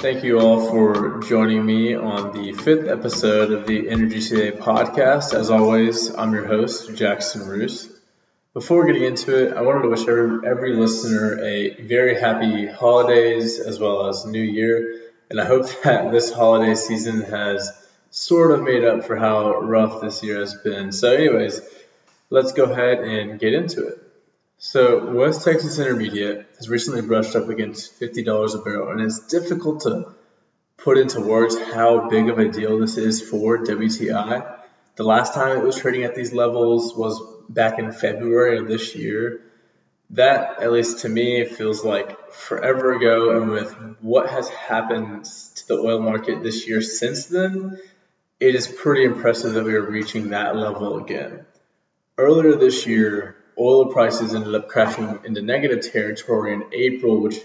Thank you all for joining me on the fifth episode of the Energy Today podcast. As always, I'm your host, Jackson Roos. Before getting into it, I wanted to wish every, every listener a very happy holidays as well as New Year. And I hope that this holiday season has sort of made up for how rough this year has been. So, anyways, let's go ahead and get into it. So, West Texas Intermediate has recently brushed up against $50 a barrel, and it's difficult to put into words how big of a deal this is for WTI. The last time it was trading at these levels was back in February of this year. That, at least to me, feels like forever ago. And with what has happened to the oil market this year since then, it is pretty impressive that we are reaching that level again. Earlier this year, oil prices ended up crashing into negative territory in April, which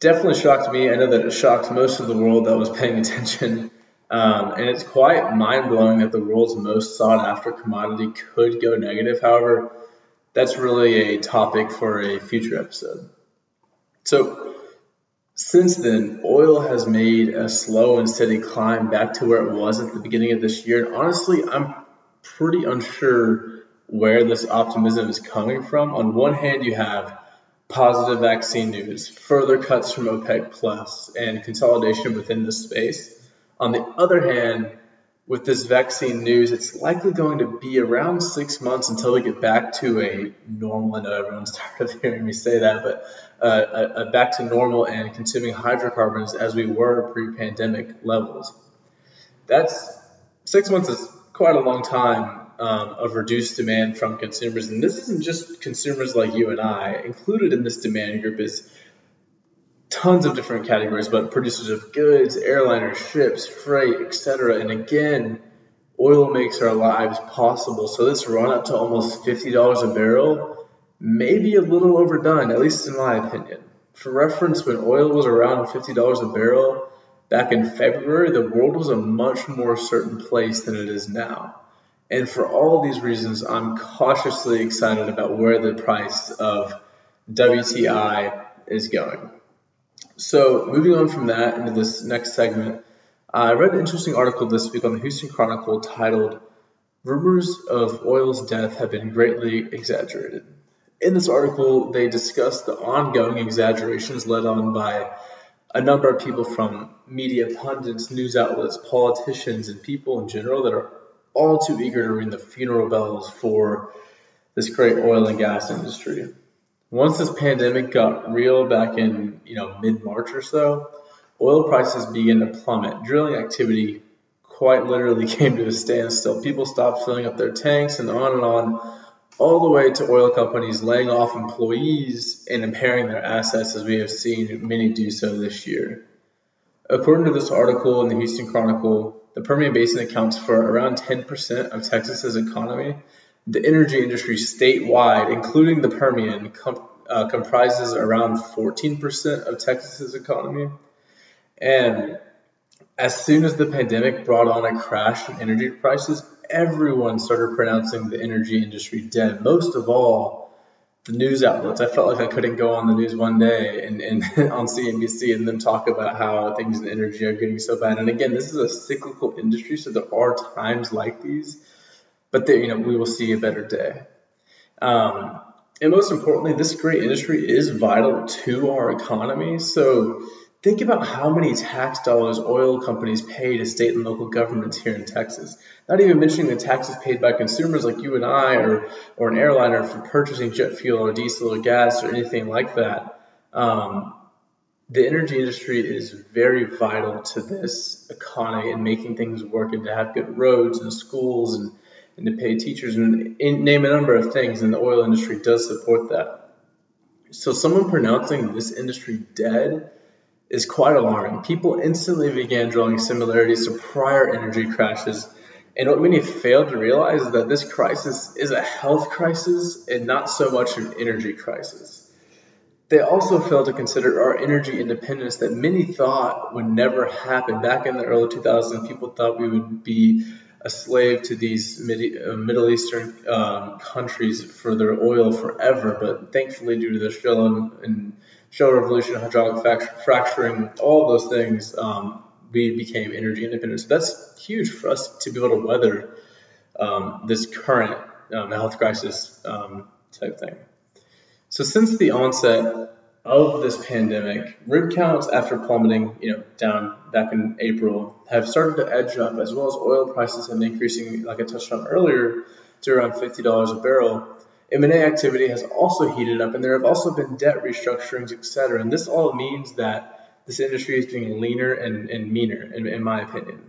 definitely shocked me. I know that it shocked most of the world that was paying attention. Um, and it's quite mind blowing that the world's most sought after commodity could go negative. However, that's really a topic for a future episode. So, since then, oil has made a slow and steady climb back to where it was at the beginning of this year. And honestly, I'm pretty unsure where this optimism is coming from. On one hand, you have positive vaccine news, further cuts from OPEC Plus, and consolidation within the space. On the other hand, with this vaccine news, it's likely going to be around six months until we get back to a normal. I know everyone's tired of hearing me say that, but uh, a, a back to normal and consuming hydrocarbons as we were pre-pandemic levels. That's six months is quite a long time um, of reduced demand from consumers. And this isn't just consumers like you and I. Included in this demand group is tons of different categories, but producers of goods, airliners, ships, freight, etc. And again, oil makes our lives possible. So this run up to almost $50 a barrel may be a little overdone, at least in my opinion. For reference, when oil was around $50 a barrel back in February, the world was a much more certain place than it is now. And for all these reasons, I'm cautiously excited about where the price of WTI is going. So, moving on from that into this next segment, I read an interesting article this week on the Houston Chronicle titled Rumors of Oil's Death Have Been Greatly Exaggerated. In this article, they discuss the ongoing exaggerations led on by a number of people from media pundits, news outlets, politicians, and people in general that are all too eager to ring the funeral bells for this great oil and gas industry. Once this pandemic got real back in you know mid March or so, oil prices began to plummet. Drilling activity quite literally came to a standstill. People stopped filling up their tanks and on and on, all the way to oil companies laying off employees and impairing their assets, as we have seen many do so this year. According to this article in the Houston Chronicle, the Permian Basin accounts for around 10% of Texas's economy. The energy industry statewide, including the Permian, com- uh, comprises around 14% of Texas's economy. And as soon as the pandemic brought on a crash in energy prices, everyone started pronouncing the energy industry dead. Most of all, the news outlets. I felt like I couldn't go on the news one day and, and on CNBC and then talk about how things in energy are getting so bad. And again, this is a cyclical industry, so there are times like these, but there, you know, we will see a better day. Um, and most importantly, this great industry is vital to our economy. So Think about how many tax dollars oil companies pay to state and local governments here in Texas. Not even mentioning the taxes paid by consumers like you and I, or, or an airliner for purchasing jet fuel or diesel or gas or anything like that. Um, the energy industry is very vital to this economy and making things work and to have good roads and schools and, and to pay teachers and, and name a number of things. And the oil industry does support that. So, someone pronouncing this industry dead is quite alarming. People instantly began drawing similarities to prior energy crashes. And what many failed to realize is that this crisis is a health crisis and not so much an energy crisis. They also failed to consider our energy independence that many thought would never happen. Back in the early 2000s, people thought we would be a slave to these uh, Middle Eastern um, countries for their oil forever. But thankfully, due to the shale and shale revolution, hydraulic fracturing, all those things, um, we became energy independent. So that's huge for us to be able to weather um, this current um, health crisis um, type thing. So since the onset of this pandemic, rig counts after plummeting, you know, down back in April, have started to edge up, as well as oil prices have been increasing, like I touched on earlier, to around fifty dollars a barrel. M&A activity has also heated up, and there have also been debt restructurings, et cetera. And this all means that this industry is getting leaner and, and meaner, in, in my opinion.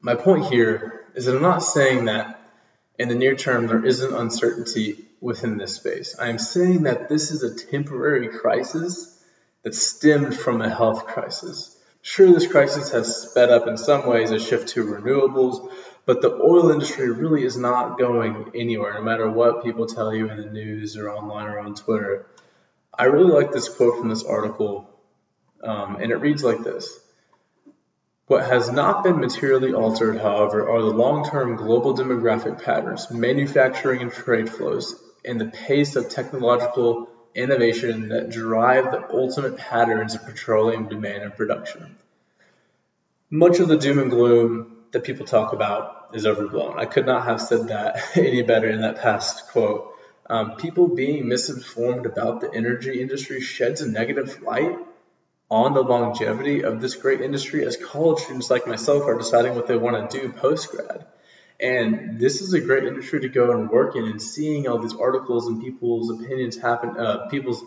My point here is that I'm not saying that in the near term there isn't uncertainty within this space. I am saying that this is a temporary crisis that stemmed from a health crisis. Sure, this crisis has sped up in some ways a shift to renewables, but the oil industry really is not going anywhere, no matter what people tell you in the news or online or on Twitter. I really like this quote from this article, um, and it reads like this what has not been materially altered, however, are the long-term global demographic patterns, manufacturing and trade flows, and the pace of technological innovation that drive the ultimate patterns of petroleum demand and production. Much of the doom and gloom that people talk about is overblown. I could not have said that any better in that past quote. Um, people being misinformed about the energy industry sheds a negative light on the longevity of this great industry as college students like myself are deciding what they want to do post grad. And this is a great industry to go and work in, and seeing all these articles and people's opinions happen, uh, people's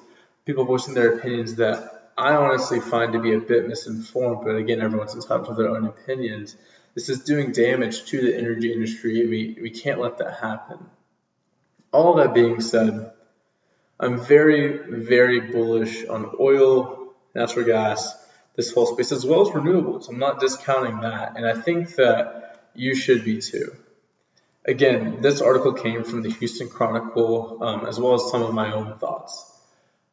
people voicing their opinions that I honestly find to be a bit misinformed. But again, everyone's entitled to their own opinions. This is doing damage to the energy industry. We we can't let that happen. All that being said, I'm very very bullish on oil natural gas, this whole space, as well as renewables. I'm not discounting that, and I think that you should be too. Again, this article came from the Houston Chronicle, um, as well as some of my own thoughts.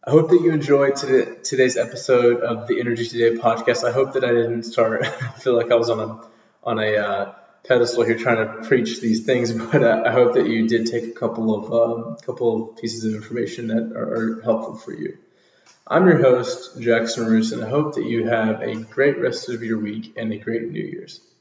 I hope that you enjoyed today, today's episode of the Energy Today podcast. I hope that I didn't start feel like I was on a on a uh, pedestal here trying to preach these things, but uh, I hope that you did take a couple of um, couple of pieces of information that are, are helpful for you. I'm your host, Jackson Roos, and I hope that you have a great rest of your week and a great New Year's.